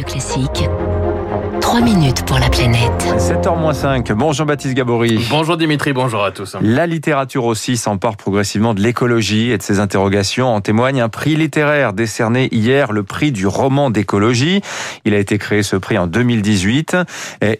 Classique. 3 minutes pour la planète. 7h-5. Bonjour Baptiste Gabory. Bonjour Dimitri, bonjour à tous. La littérature aussi s'empare progressivement de l'écologie et de ses interrogations. En témoigne un prix littéraire décerné hier, le prix du roman d'écologie. Il a été créé ce prix en 2018.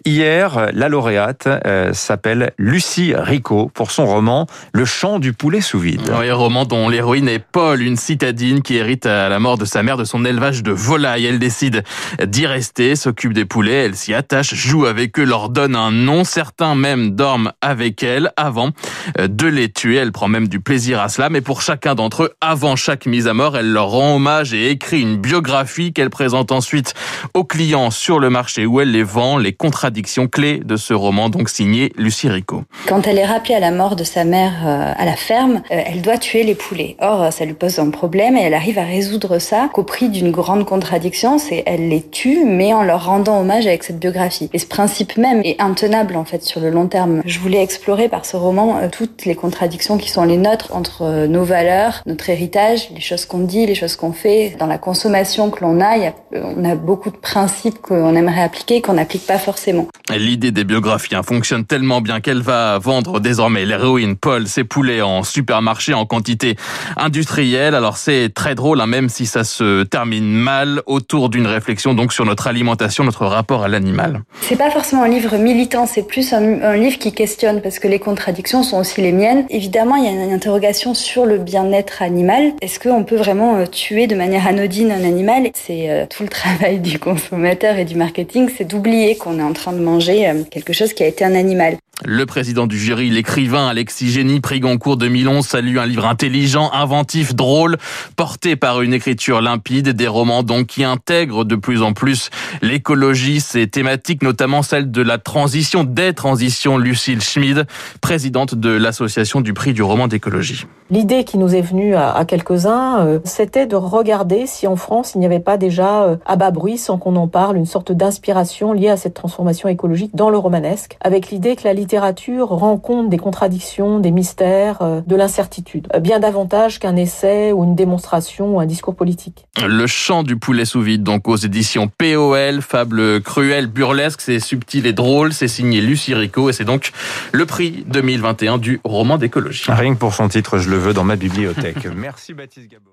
hier, la lauréate euh, s'appelle Lucie Rico pour son roman Le chant du poulet sous vide. Un roman dont l'héroïne est Paul, une citadine qui hérite à la mort de sa mère de son élevage de volailles. Elle décide d'y rester, s'occupe des poulets, elle s'y attache, joue avec eux, leur donne un nom. Certains même dorment avec elle avant euh, de les tuer. Elle prend même du plaisir à cela. Mais pour chacun d'entre eux, avant chaque mise à mort, elle leur rend hommage et écrit une biographie qu'elle présente ensuite aux clients sur le marché où elle les vend. Les contradictions clés de ce roman, donc signé Lucie Rico. Quand elle est rappelée à la mort de sa mère euh, à la ferme, euh, elle doit tuer les poulets. Or, ça lui pose un problème et elle arrive à résoudre ça qu'au prix d'une grande contradiction, c'est elle les tue, mais en leur rendant hommage avec cette biographie. Et ce principe même est intenable en fait sur le long terme. Je voulais explorer par ce roman euh, toutes les contradictions qui sont les nôtres entre euh, nos valeurs, notre héritage, les choses qu'on dit, les choses qu'on fait. Dans la consommation que l'on a, on a beaucoup de principes qu'on aimerait appliquer qu'on n'applique pas forcément. L'idée des biographies hein, fonctionne tellement bien qu'elle va vendre désormais l'héroïne Paul ses poulets en supermarché en quantité industrielle. Alors c'est très drôle, hein, même si ça se termine mal, autour d'une réflexion donc sur notre alimentation, notre rapport C'est pas forcément un livre militant, c'est plus un, livre qui questionne parce que les contradictions sont aussi les miennes. Évidemment, il y a une interrogation sur le bien-être animal. Est-ce qu'on peut vraiment euh, tuer de manière anodine un animal? C'est euh, tout le travail du consommateur et du marketing, c'est d'oublier qu'on est en train de manger euh, quelque chose qui a été un animal. Le président du jury, l'écrivain Alexis Génie, prix Goncourt 2011, salue un livre intelligent, inventif, drôle, porté par une écriture limpide, des romans donc qui intègrent de plus en plus l'écologie, ses thématiques, notamment celle de la transition, des transitions. Lucille Schmid, présidente de l'association du prix du roman d'écologie. L'idée qui nous est venue à, quelques-uns, euh, c'était de regarder si en France il n'y avait pas déjà euh, à bas bruit, sans qu'on en parle, une sorte d'inspiration liée à cette transformation écologique dans le romanesque, avec l'idée que la littérature rend compte des contradictions, des mystères, euh, de l'incertitude, bien davantage qu'un essai ou une démonstration ou un discours politique. Le chant du poulet sous vide, donc aux éditions POL, fable cruelle, burlesque, c'est subtil et drôle, c'est signé Lucie Rico et c'est donc le prix 2021 du roman d'écologie. Rien que pour son titre, je le veux dans ma bibliothèque. Merci Baptiste Gabot.